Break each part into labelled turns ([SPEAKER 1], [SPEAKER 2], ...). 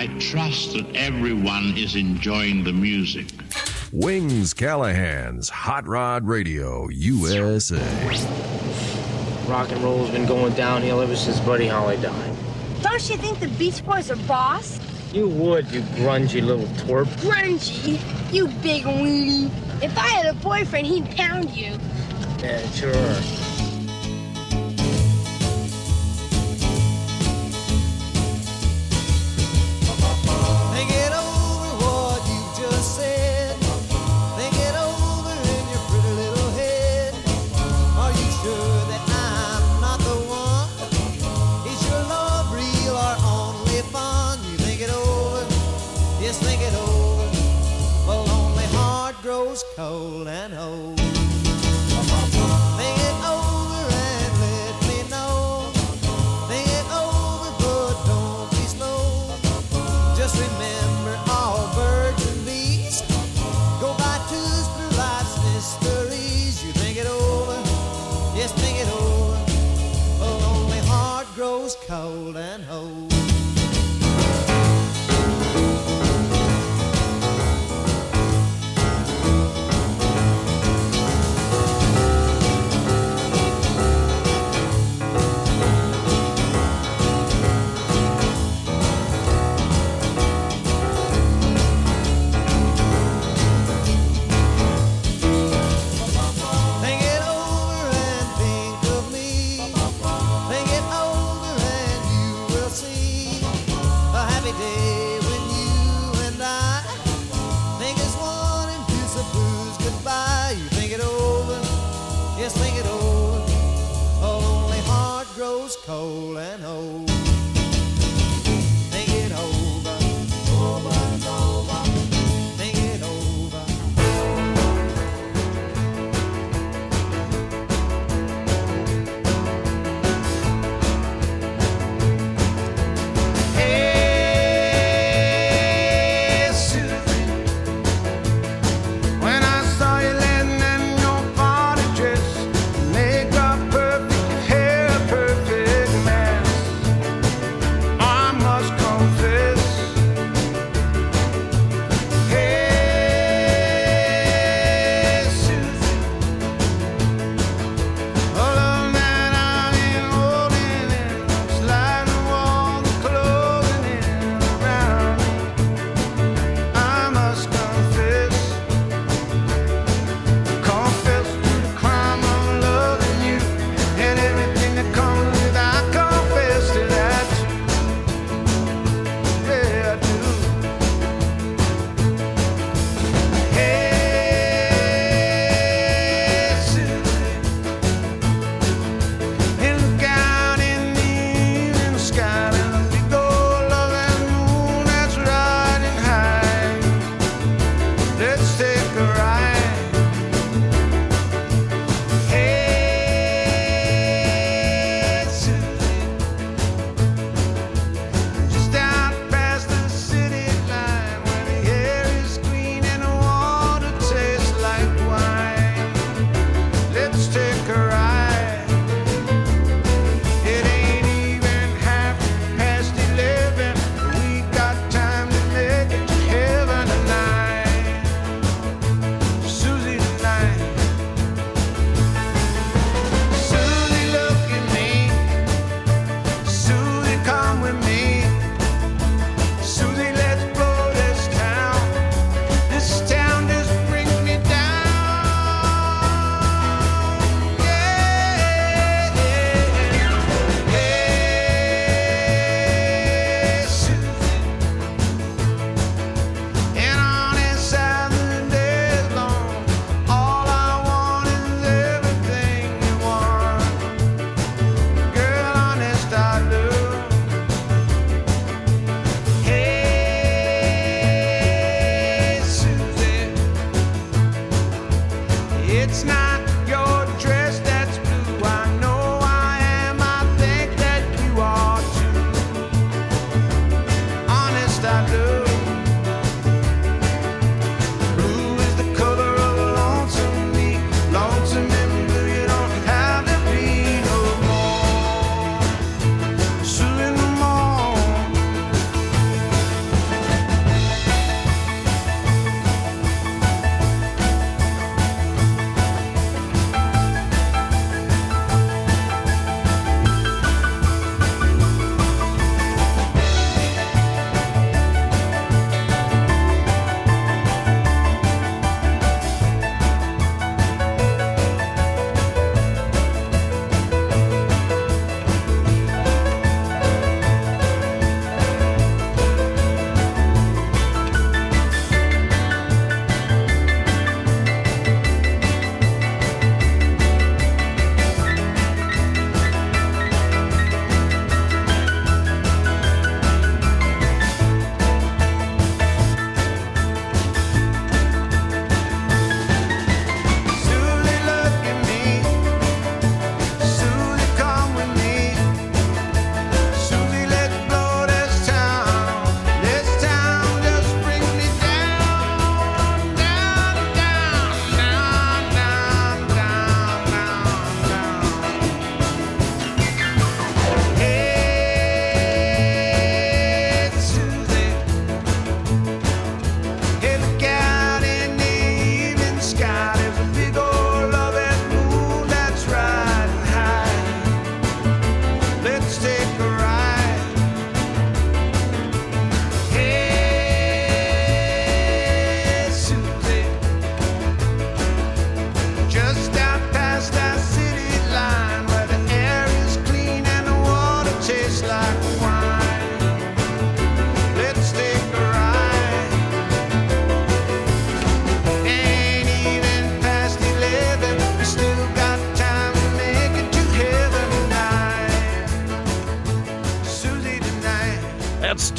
[SPEAKER 1] I trust that everyone is enjoying the music.
[SPEAKER 2] Wings Callahan's Hot Rod Radio USA.
[SPEAKER 3] Rock and roll has been going downhill ever since Buddy Holly died.
[SPEAKER 4] Don't you think the Beach Boys are boss?
[SPEAKER 3] You would, you grungy little twerp.
[SPEAKER 4] Grungy? You big weenie. If I had a boyfriend, he'd pound you.
[SPEAKER 3] Yeah, sure.
[SPEAKER 5] cold and old. old and old.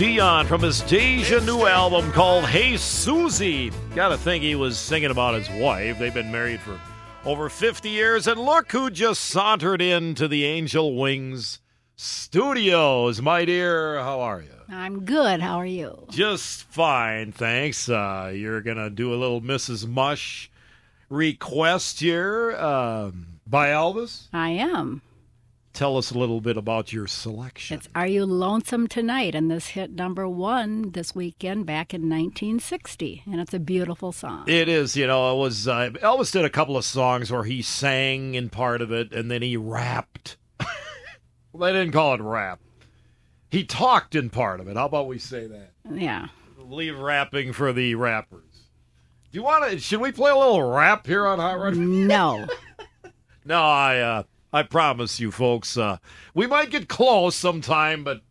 [SPEAKER 6] Dion from his Déjà Nu album called Hey Susie. Gotta think he was singing about his wife. They've been married for over 50 years. And look who just sauntered into the Angel Wings studios. My dear, how are you?
[SPEAKER 7] I'm good. How are you?
[SPEAKER 6] Just fine, thanks. Uh, you're gonna do a little Mrs. Mush request here um, by Elvis.
[SPEAKER 7] I am.
[SPEAKER 6] Tell us a little bit about your selection.
[SPEAKER 7] It's Are You Lonesome Tonight? And this hit number one this weekend back in 1960. And it's a beautiful song.
[SPEAKER 6] It is, you know, it was uh, Elvis did a couple of songs where he sang in part of it and then he rapped. well, they didn't call it rap. He talked in part of it. How about we say that?
[SPEAKER 7] Yeah.
[SPEAKER 6] Leave rapping for the rappers. Do you want to? Should we play a little rap here on Hot Rod?
[SPEAKER 7] No.
[SPEAKER 6] no, I uh, I promise you, folks. Uh, we might get close sometime, but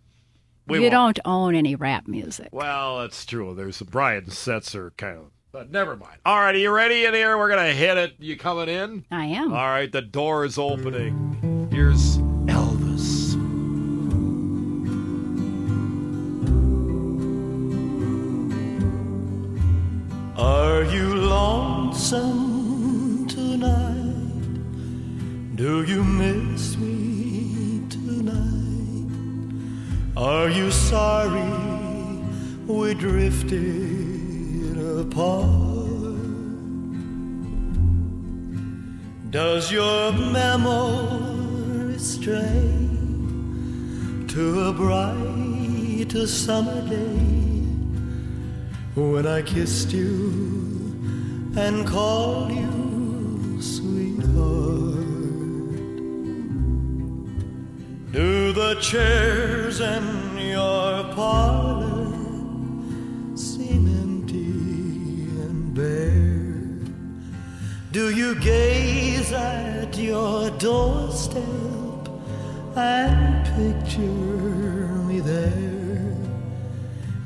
[SPEAKER 6] we
[SPEAKER 7] you
[SPEAKER 6] won't.
[SPEAKER 7] don't own any rap music.
[SPEAKER 6] Well, that's true. There's some Brian Setzer kind of, but never mind. All right, are you ready in here? We're gonna hit it. You coming in?
[SPEAKER 7] I am.
[SPEAKER 6] All right, the door is opening. Here's Elvis.
[SPEAKER 8] Are you lonesome Do you miss me tonight? Are you sorry we drifted apart? Does your memory stray to a bright summer day? when I kissed you and called you the chairs in your parlor seem empty and bare? Do you gaze at your doorstep and picture me there?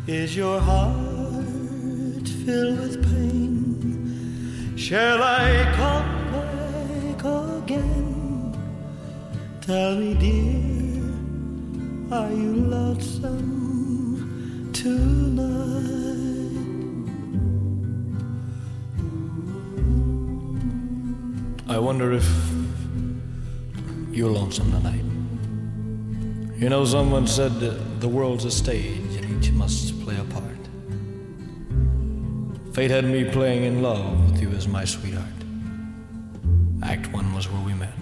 [SPEAKER 8] Is your heart filled with pain? Shall I come back again? Tell me, dear, are you lonesome tonight? I wonder if you're lonesome tonight. You know, someone said the world's a stage and each must play a part. Fate had me playing in love with you as my sweetheart. Act one was where we met.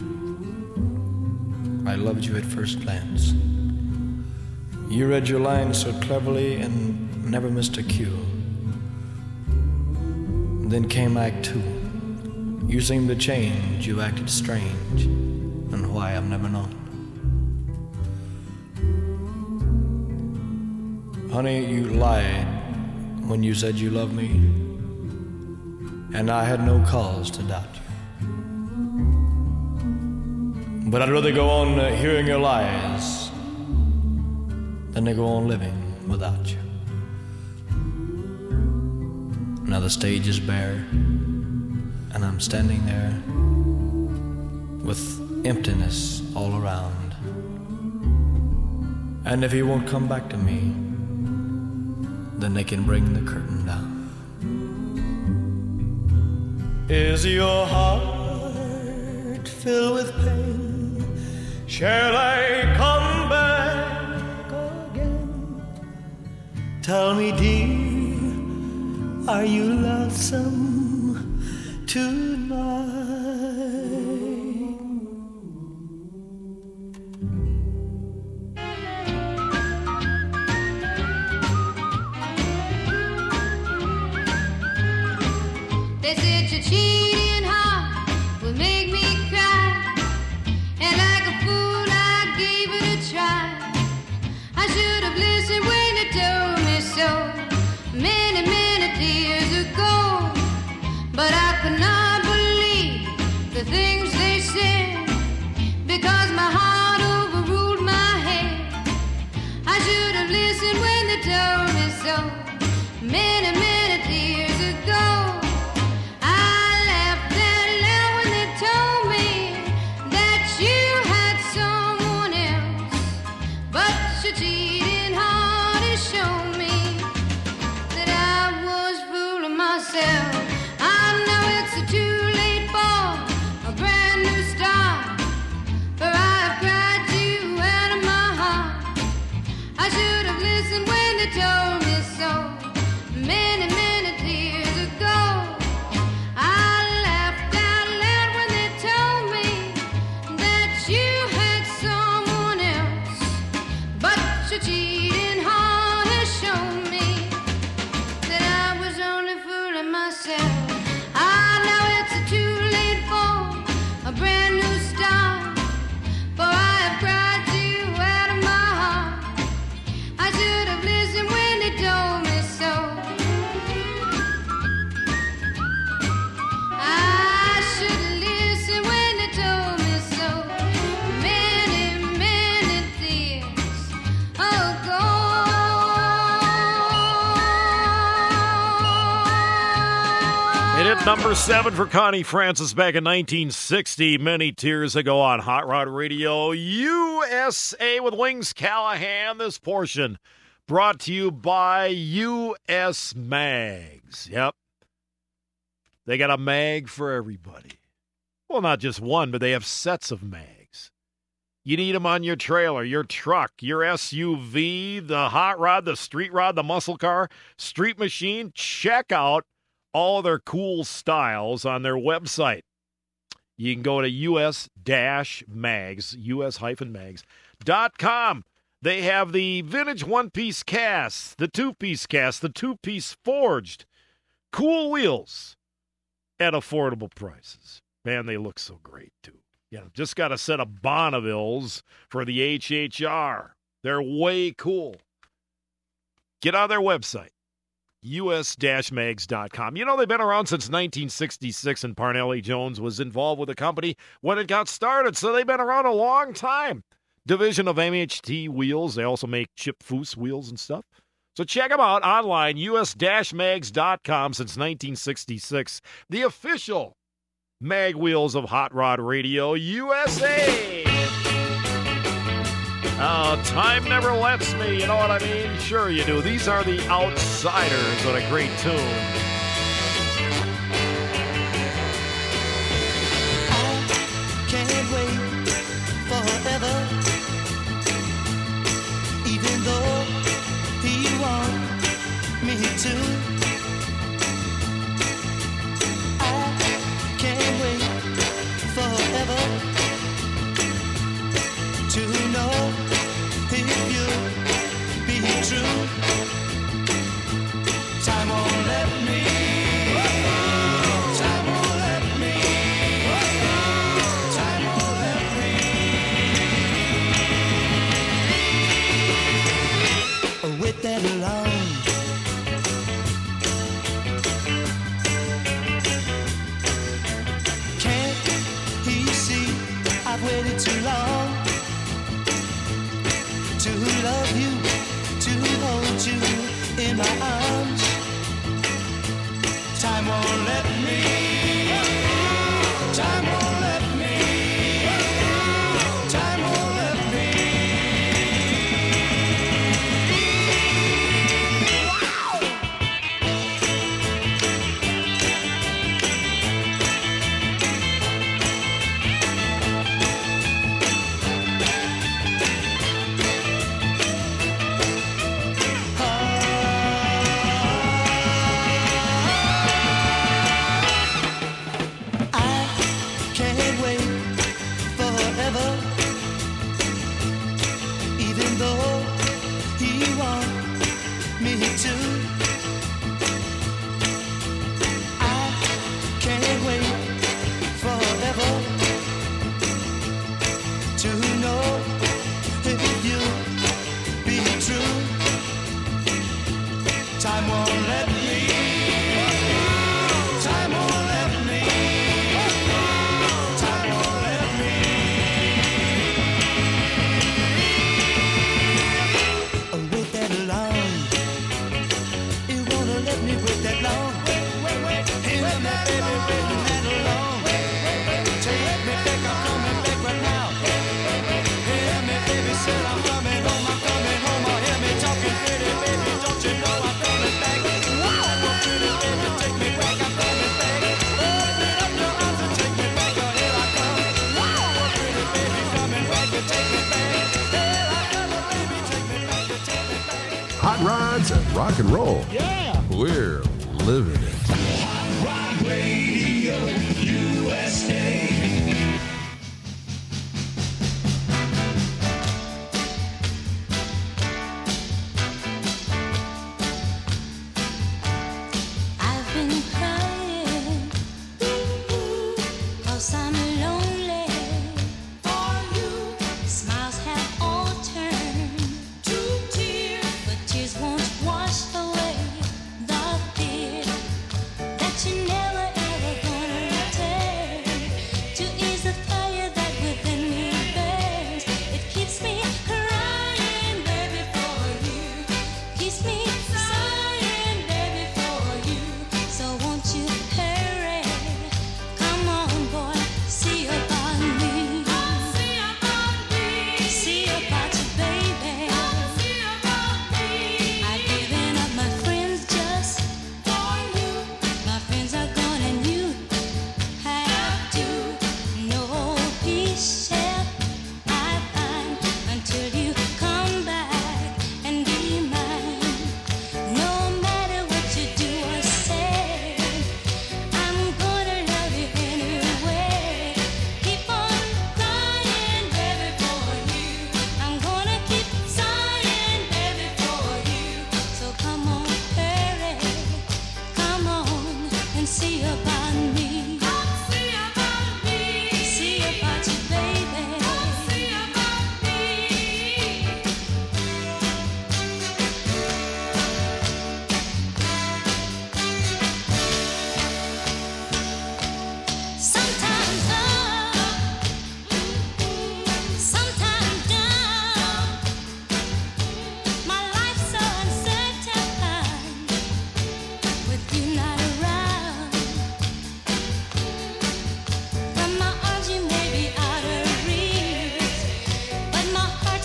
[SPEAKER 8] I loved you at first glance. You read your lines so cleverly and never missed a cue. Then came Act two. You seemed to change, you acted strange, and why I've never known. Honey, you lied when you said you loved me, and I had no cause to doubt you. But I'd rather go on hearing your lies than to go on living without you. Now the stage is bare, and I'm standing there with emptiness all around. And if he won't come back to me, then they can bring the curtain down. Is your heart filled with pain? Shall I come back Tell me, dear, are you lonesome tonight?
[SPEAKER 9] They said your cheating things they said because my heart overruled my head. I should have listened when they told me so many, many
[SPEAKER 6] number seven for Connie Francis back in 1960, many tears ago on Hot Rod Radio USA with Wings Callahan. This portion brought to you by US Mags. Yep. They got a mag for everybody. Well, not just one, but they have sets of mags. You need them on your trailer, your truck, your SUV, the hot rod, the street rod, the muscle car, street machine. Check out all their cool styles on their website. You can go to us-mags, us-mags.com. They have the vintage one-piece cast, the two-piece cast, the two-piece forged, cool wheels at affordable prices. Man, they look so great too. Yeah, just got a set of Bonnevilles for the HHR. They're way cool. Get on their website, us-mags.com. You know, they've been around since 1966, and Parnelli Jones was involved with the company when it got started, so they've been around a long time. Division of MHT wheels. They also make Chip Foose wheels and stuff. So check them out online, us-mags.com since 1966. The official mag wheels of Hot Rod Radio USA. Oh, time never lets me. You know what I mean? Sure you do. These are the Outsiders. What a great tune.
[SPEAKER 8] Even though he want me to.
[SPEAKER 2] Rock and roll.
[SPEAKER 8] Yeah.
[SPEAKER 2] We're living it.
[SPEAKER 9] I've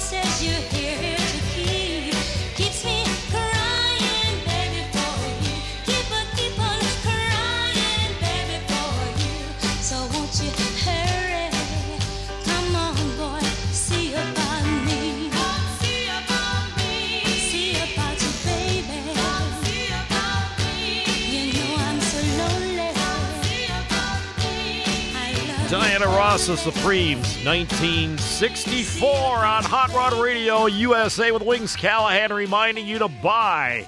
[SPEAKER 9] says you're here. The
[SPEAKER 6] Supremes, 1964 on Hot Rod Radio USA with Wings Callahan reminding you to buy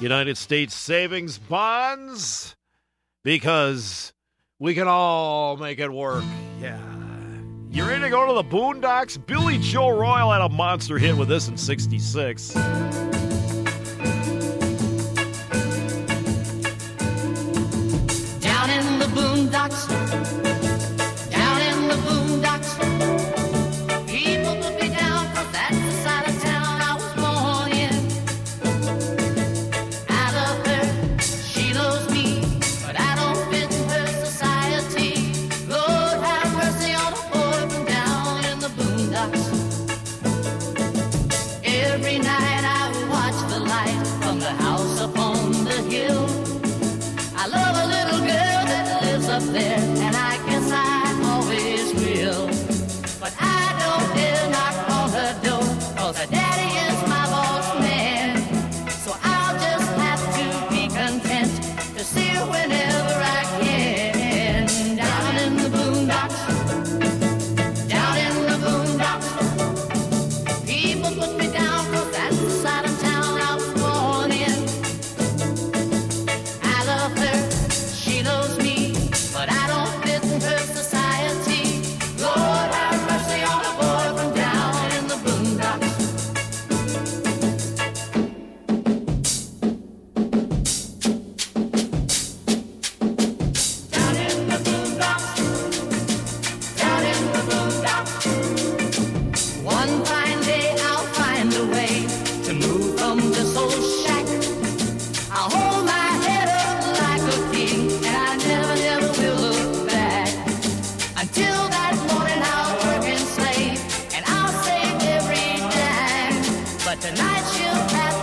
[SPEAKER 6] United States savings bonds because we can all make it work. Yeah. you're ready to go to the boondocks? Billy Joe Royal had a monster hit with this in 66.
[SPEAKER 10] Down in the boondocks But tonight you'll have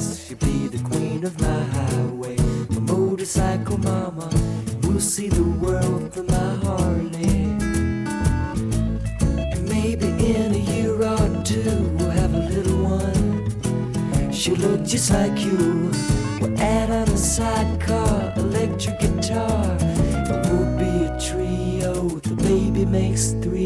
[SPEAKER 11] She'll be the queen of my highway. My motorcycle mama. We'll see the world from my Harley. Maybe in a year or two we'll have a little one. She'll look just like you. We'll add on a sidecar, electric guitar. It will be a trio. The baby makes three.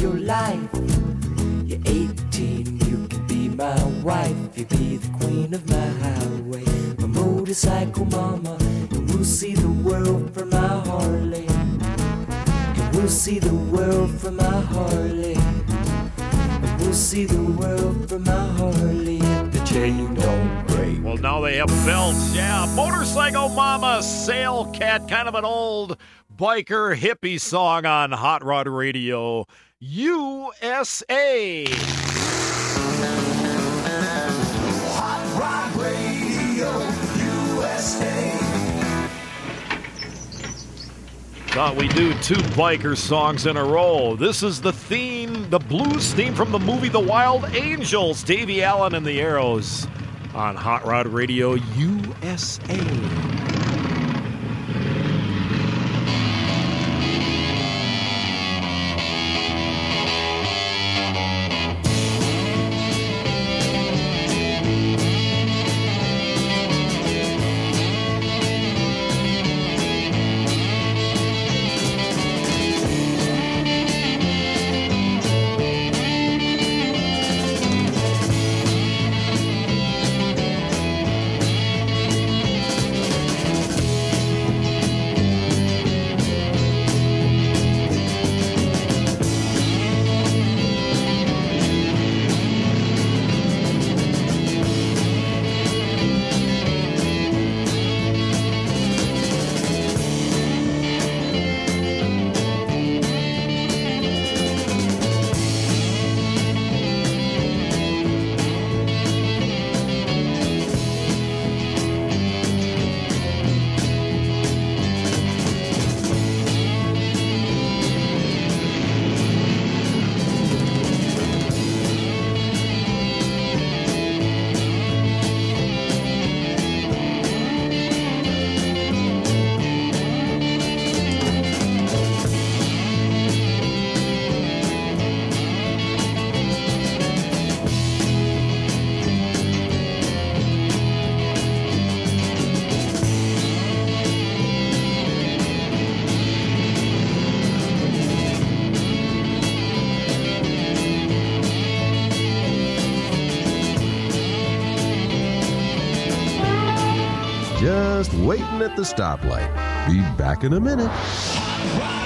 [SPEAKER 11] your life. You're 18, you can be my wife. You be the queen of my highway, my motorcycle mama. And we'll see the world from my Harley. And we'll see the world from my Harley. And we'll see the world from my Harley. The chain you don't.
[SPEAKER 6] Well, now they have belts. Yeah, motorcycle mama, Sailcat, kind of an old biker hippie song on Hot Rod Radio. USA.
[SPEAKER 12] Hot Rod Radio USA.
[SPEAKER 6] Thought we do two biker songs in a row. This is the theme, the blues theme from the movie The Wild Angels, Davie Allan and the Arrows on Hot Rod Radio USA.
[SPEAKER 2] At the stoplight. Be back in a minute.